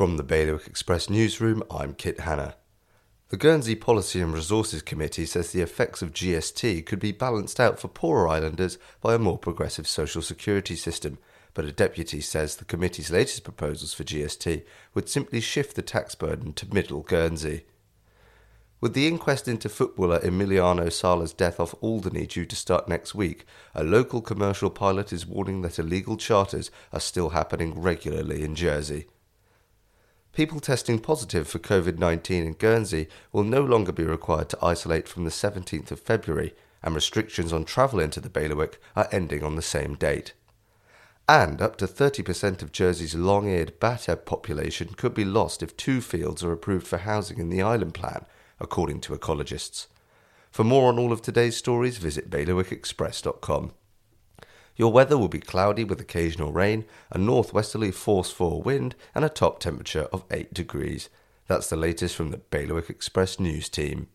From the Bailiwick Express newsroom, I'm Kit Hanna. The Guernsey Policy and Resources Committee says the effects of GST could be balanced out for poorer islanders by a more progressive social security system, but a deputy says the committee's latest proposals for GST would simply shift the tax burden to middle Guernsey. With the inquest into footballer Emiliano Sala's death off Alderney due to start next week, a local commercial pilot is warning that illegal charters are still happening regularly in Jersey. People testing positive for COVID 19 in Guernsey will no longer be required to isolate from the 17th of February, and restrictions on travel into the bailiwick are ending on the same date. And up to 30% of Jersey's long eared bat population could be lost if two fields are approved for housing in the island plan according to ecologists. For more on all of today's stories, visit bailiwickexpress.com. Your weather will be cloudy with occasional rain, a northwesterly force 4 wind, and a top temperature of 8 degrees. That's the latest from the Bailiwick Express news team.